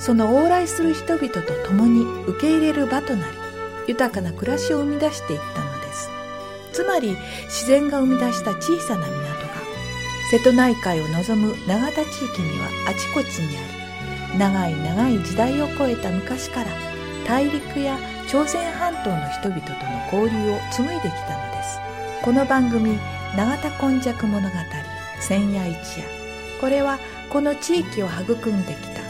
その往来する人々と共に受け入れる場となり豊かな暮らしを生み出していったのです。つまり自然が生み出した小さな港が瀬戸内海を望む永田地域にはあちこちにあり長い長い時代を超えた昔から大陸や朝鮮半島の人々との交流を紡いできたのです。この番組「永田今昔物語千夜一夜」これはこの地域を育んできた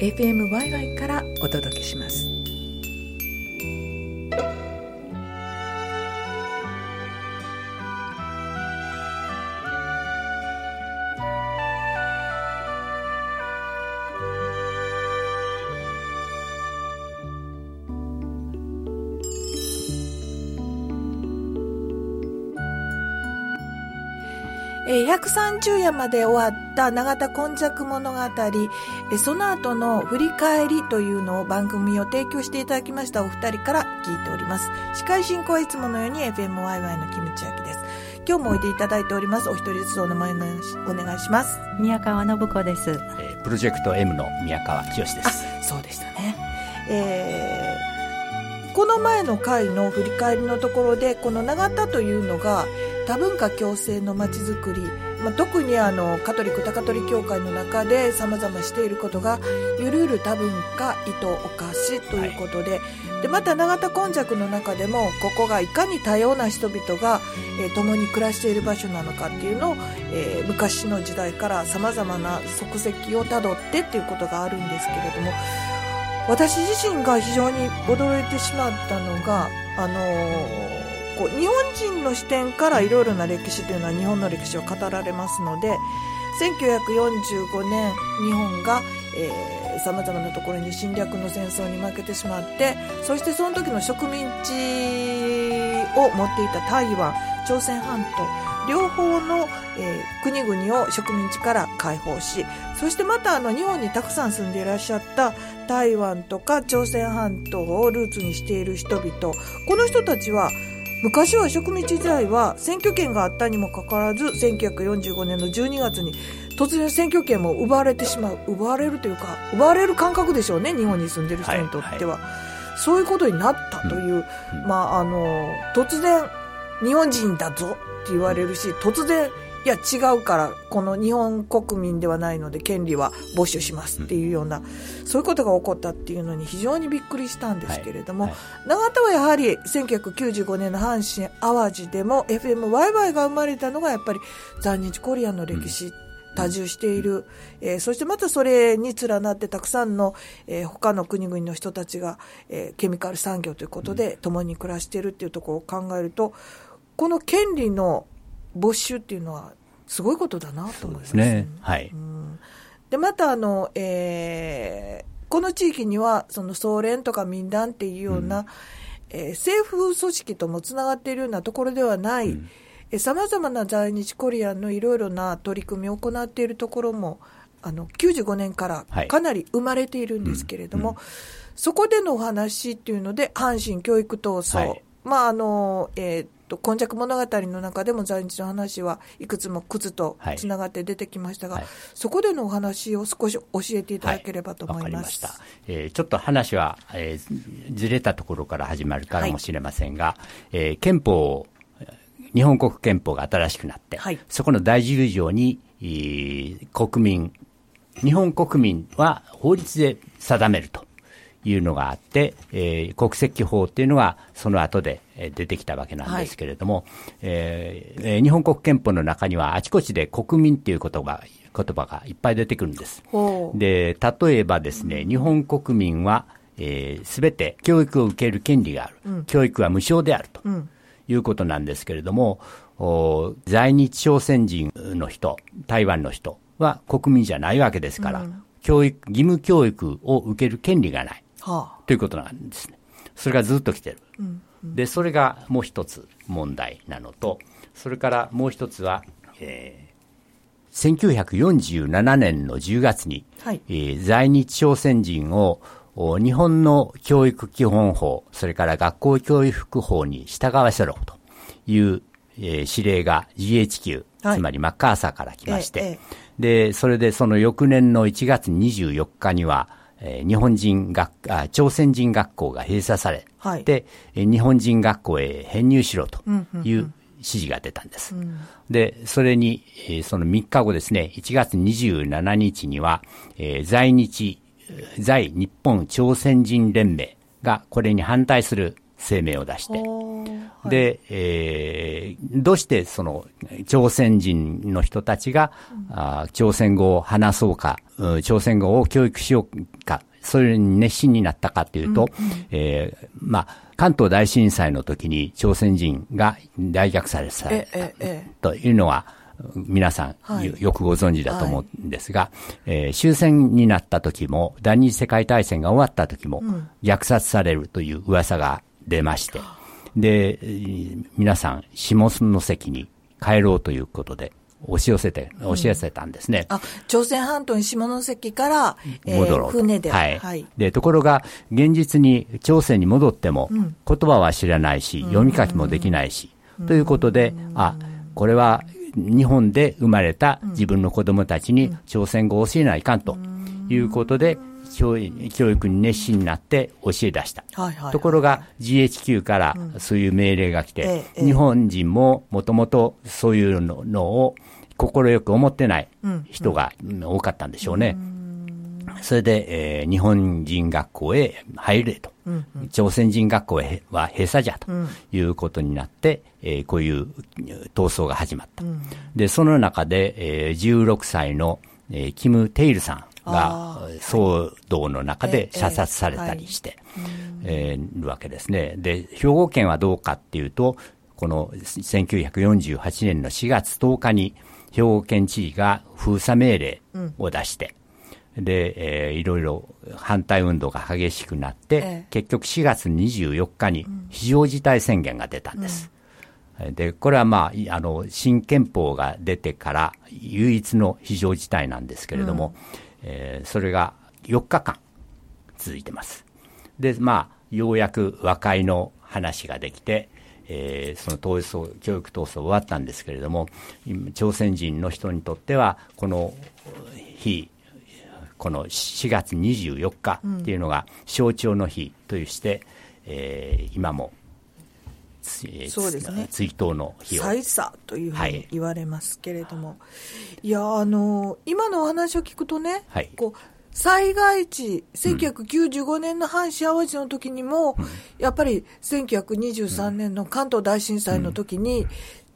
FM ワイワイからお届けします。えー、130夜まで終わった永田今昔物語、えー、その後の振り返りというのを番組を提供していただきましたお二人から聞いております。司会進行はいつものように FMYY のキムチ焼きです。今日もおいでいただいております。お一人ずつお名前お願いします。宮川信子です、えー。プロジェクト M の宮川清です。あ、そうでしたね。えー、この前の回の振り返りのところで、この永田というのが、多文化共生のまちづくり、まあ、特にあのカトリック高取教会の中でさまざましていることがゆるゆる多文化糸お菓子ということではい、でまた永田根尺の中でもここがいかに多様な人々が、えー、共に暮らしている場所なのかっていうのを、えー、昔の時代からさまざまな足跡をたどってっていうことがあるんですけれども私自身が非常に驚いてしまったのがあのーこう日本人の視点からいろいろな歴史というのは日本の歴史を語られますので1945年日本がさまざまなところに侵略の戦争に負けてしまってそしてその時の植民地を持っていた台湾朝鮮半島両方の、えー、国々を植民地から解放しそしてまたあの日本にたくさん住んでいらっしゃった台湾とか朝鮮半島をルーツにしている人々この人たちは昔は植民地時代は選挙権があったにもかかわらず1945年の12月に突然選挙権も奪われてしまう奪われるというか奪われる感覚でしょうね日本に住んでる人にとっては、はいはい、そういうことになったという、うん、まああの突然日本人だぞって言われるし突然いや違うからこの日本国民ではないので権利は没収しますっていうような、そういうことが起こったっていうのに非常にびっくりしたんですけれども、はい。はい、永田はやはり1995年の阪神・淡路でも FM ワイワイが生まれたのがやっぱり在日コリアンの歴史、多重している、えー、そしてまたそれに連なってたくさんの、えー、他の国々の人たちが、えー、ケミカル産業ということで共に暮らしているっていうところを考えるとこの権利の没収っていうのはすごいことだなと思います。ね。はい。うん、で、またあの、えー、この地域には、その総連とか民団っていうような、うん、えー、政府組織ともつながっているようなところではない、さまざまな在日コリアンのいろいろな取り組みを行っているところも、あの、95年からかなり生まれているんですけれども、はいうん。そこでのお話っていうので、阪神教育闘争、はい。まああのえーっと今昔物語の中でも在日の話はいくつも靴とはい。つながって出てきましたが、はい。そこでのお話を少し教えていただければと思います。りました。えーちょっと話は、えーずれたところから始まるかもしれませんが、えー憲法を、日本国憲法が新しくなって、はい。そこの第10条に、えー国民、日本国民は法律で定めるというのがあって、えー国籍法っていうのがその後でえー出てきたわけなんですけれども、えーえー日本国憲法の中にはあちこちで国民っていう言葉言葉がいっぱい出てくるんです。で、例えばですね、日本国民は、えーすべて教育を受ける権利がある。教育は無償であるとうんいうことなんですけれども、お在日朝鮮人の人、台湾の人は国民じゃないわけですから、教育、義務教育を受ける権利がない。はということなんですね。それがずっと来てる。で、それがもう一つ問題なのと、それからもう一つは、えー1947年の10月に、はい。えー在日朝鮮人をお日本の教育基本法、それから学校教育法に従わせろという、えー指令が GHQ、はい。つまりマッカーサーから来まして、えええで、それでその翌年の1月24日には、えー日本人学あ、朝鮮人学校が閉鎖され、はい。で、えー日本人学校へ編入しろとうんうんうん。いう指示が出たんです。で、それに、えーその3日後ですね、1月27日には、えー在日、えー在日本朝鮮人連盟がこれに反対する声明を出して、で、えーどうしてその朝鮮人の人たちが、あー朝鮮語を話そうか、うん朝鮮語を教育しようか、それに熱心になったかというと、えーまあ、関東大震災の時に朝鮮人が大虐殺されたというのは、皆さん、はい。よよくご存知だと思うんですが、えー終戦になった時も、第二次世界大戦が終わった時も、虐殺されるという噂が出まして、で、えー皆さん、下関に帰ろうということで、押し寄せて、押し寄せたんですね。あ朝鮮半島に下関から、えー戻ろうと。船で、はい。で、ところが、現実に朝鮮に戻っても、言葉は知らないし、読み書きもできないし、ということで、あ、これは日本で生まれた自分の子供たちに朝鮮語を教えないかんということで、教育に熱心になって教え出した。ところが GHQ からそういう命令が来て、ええええ。日本人ももともとそういうののを快く思ってない人がうん。多かったんでしょうね。それで、えー日本人学校へ入れと。朝鮮人学校へは閉鎖じゃということになって、えーこういう闘争が始まった。で、その中で、えー16歳の、えーキム・テイルさんがあ騒動の中ええで射殺されたりして、えーるわけですね。で、兵庫県はどうかっていうと、この1948年の4月10日に兵庫県知事が封鎖命令を出して、で、えーいろいろ反対運動が激しくなって、ええ。結局4月24日に非常事態宣言が出たんです。で、これはまあ、いあの、新憲法が出てから唯一の非常事態なんですけれども、えーそれが4日間続いてます。で、まあ、ようやく和解の話ができて、えーその闘争、教育闘争終わったんですけれども、今朝鮮人の人にとっては、この日、この4月24日っていうのが象徴の日として、えー今もつえーそうですね。追悼の日を。祭祀というふうにはい。言われますけれども、い、やあの今のお話を聞くとね、はい。こう災害地、1995年の阪神・淡路の時にも、やっぱり1923年の関東大震災の時に、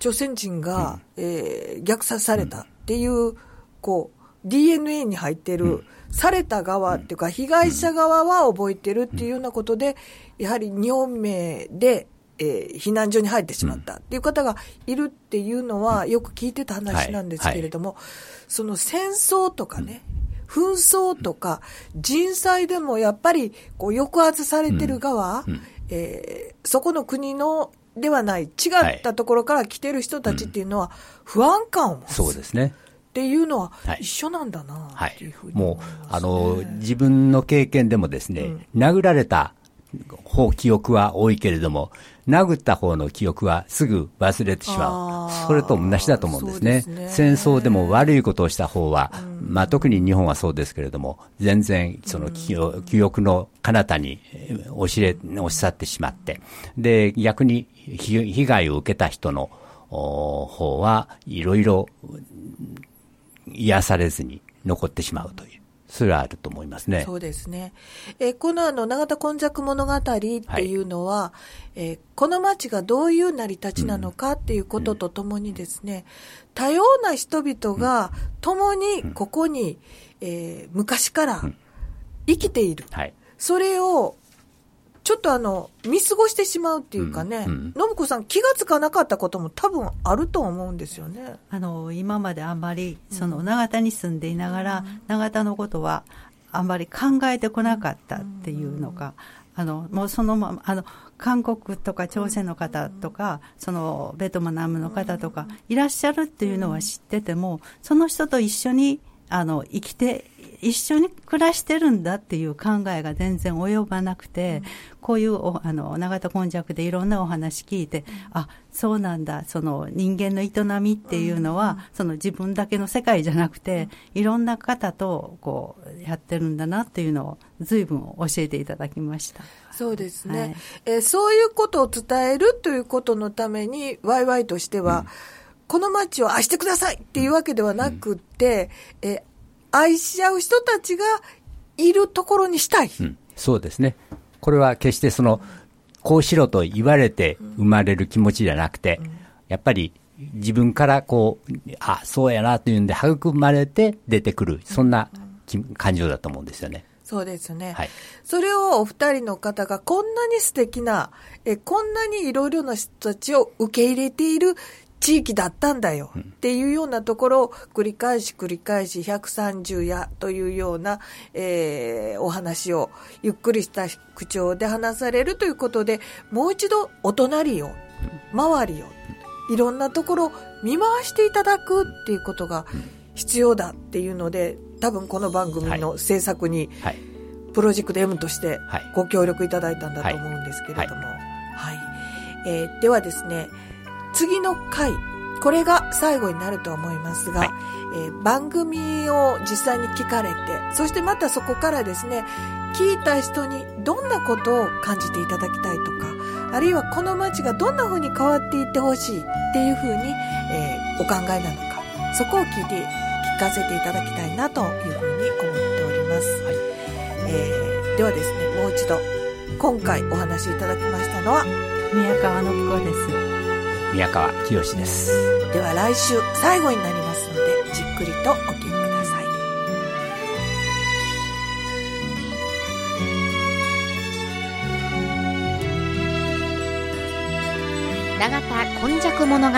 朝鮮人が、えー虐殺されたっていう、こう、DNA に入ってる、された側っていうか、被害者側は覚えてるっていうようなことで、やはり日本名で、えー避難所に入ってしまった。っていう方がいるっていうのは、よく聞いてた話なんですけれども、その戦争とかね、紛争とか人災でもやっぱりこう抑圧されてる側、えーそこの国のではない、違ったところから来てる人たちっていうのは不安感を持つ。そうですね。っていうのは一緒なんだなっていうふうに、ねはい、もうあの自分の経験でもですね、うん、殴られた方記憶は多いけれども、殴った方の記憶はすぐ忘れてしまう。それと同じだと思うんですね。すね戦争でも悪いことをした方は、うん、まあ特に日本はそうですけれども、全然その記憶,、記憶の彼方に押しれ、押し去ってしまって、で、逆に被害を受けた人の方はいろいろ癒されずに残ってしまうという。それはあると思いますね。そうですね。えこのあの、長田根弱物語っていうのは、はい、えー、この町がどういう成り立ちなのかっていうこととともにですね、うん、多様な人々が共にここに、うん、えー、昔から生きている。はい、それをちょっとあの、見過ごしてしまうっていうかね、信、うん、子さん、気がつかなかったことも多分あると思うんですよね。あの、今まであんまり、その、永田に住んでいながら、うん、永田のことは、あんまり考えてこなかったっていうのが、あの、もうそのまま、あの、韓国とか朝鮮の方とか、そのベトナムの方とかいらっしゃるっていうのは知ってても、その人と一緒にあの生きて一緒に暮らしてるんだっていう考えが全然及ばなくて、うん、こういうおあの永田根弱でいろんなお話聞いて、うん、あそうなんだその人間の営みっていうのは、うん、その自分だけの世界じゃなくて、いろんな方とこうやってるんだなっていうのを随分教えていただきました。そうですね、はい、えそういうことを伝えるということのためにワイワイとしては、この街を愛してくださいっていうわけではなくて、え愛し合う人たちがいるところにしたい、うん、そうですね。これは決してその、こうしろと言われて生まれる気持ちじゃなくて、やっぱり自分からこう、あ、そうやなというんで育まれて出てくる、そんな感情だと思うんですよね。そうですね。はい。それをお二人の方がこんなに素敵な、え、こんなにいろいろな人たちを受け入れている地域だったんだよっていうようなところを繰り返し繰り返し130やというような、えー、お話をゆっくりした口調で話されるということでもう一度お隣を周りをいろんなところ見回していただくっていうことが必要だっていうので多分この番組の制作に、プロジェクト M としてご協力いただいたんだと思うんですけれども、はい。えー、ではですね次の回、これが最後になると思いますが、はい、えー、番組を実際に聞かれて、そしてまたそこからですね、聞いた人にどんなことを感じていただきたいとか、あるいはこの街がどんな風に変わっていってほしいっていう風に、えー、お考えなのか、そこを聞いて、聞かせていただきたいなという風に思っております。はい、えー、ではですね、もう一度、今回お話しいただきましたのは、宮川の子です。宮川清です。では来週最後になりますので、じっくりとお聞きください。永田今昔物語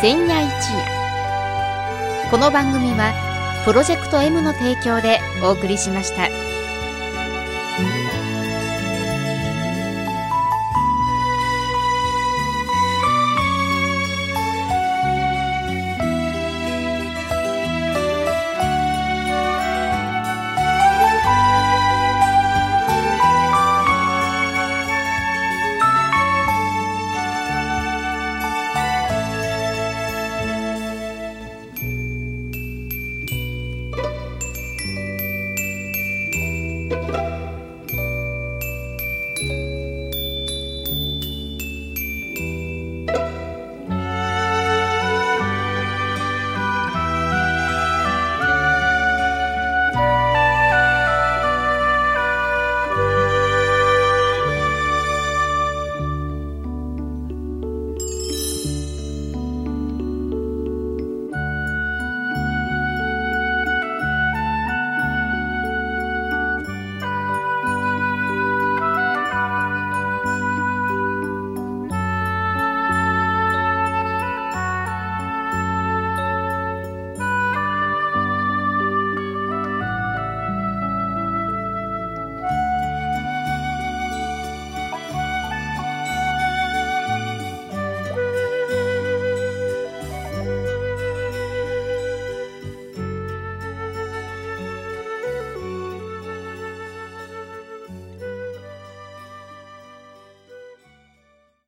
千夜一夜この番組はプロジェクト M の提供でお送りしました。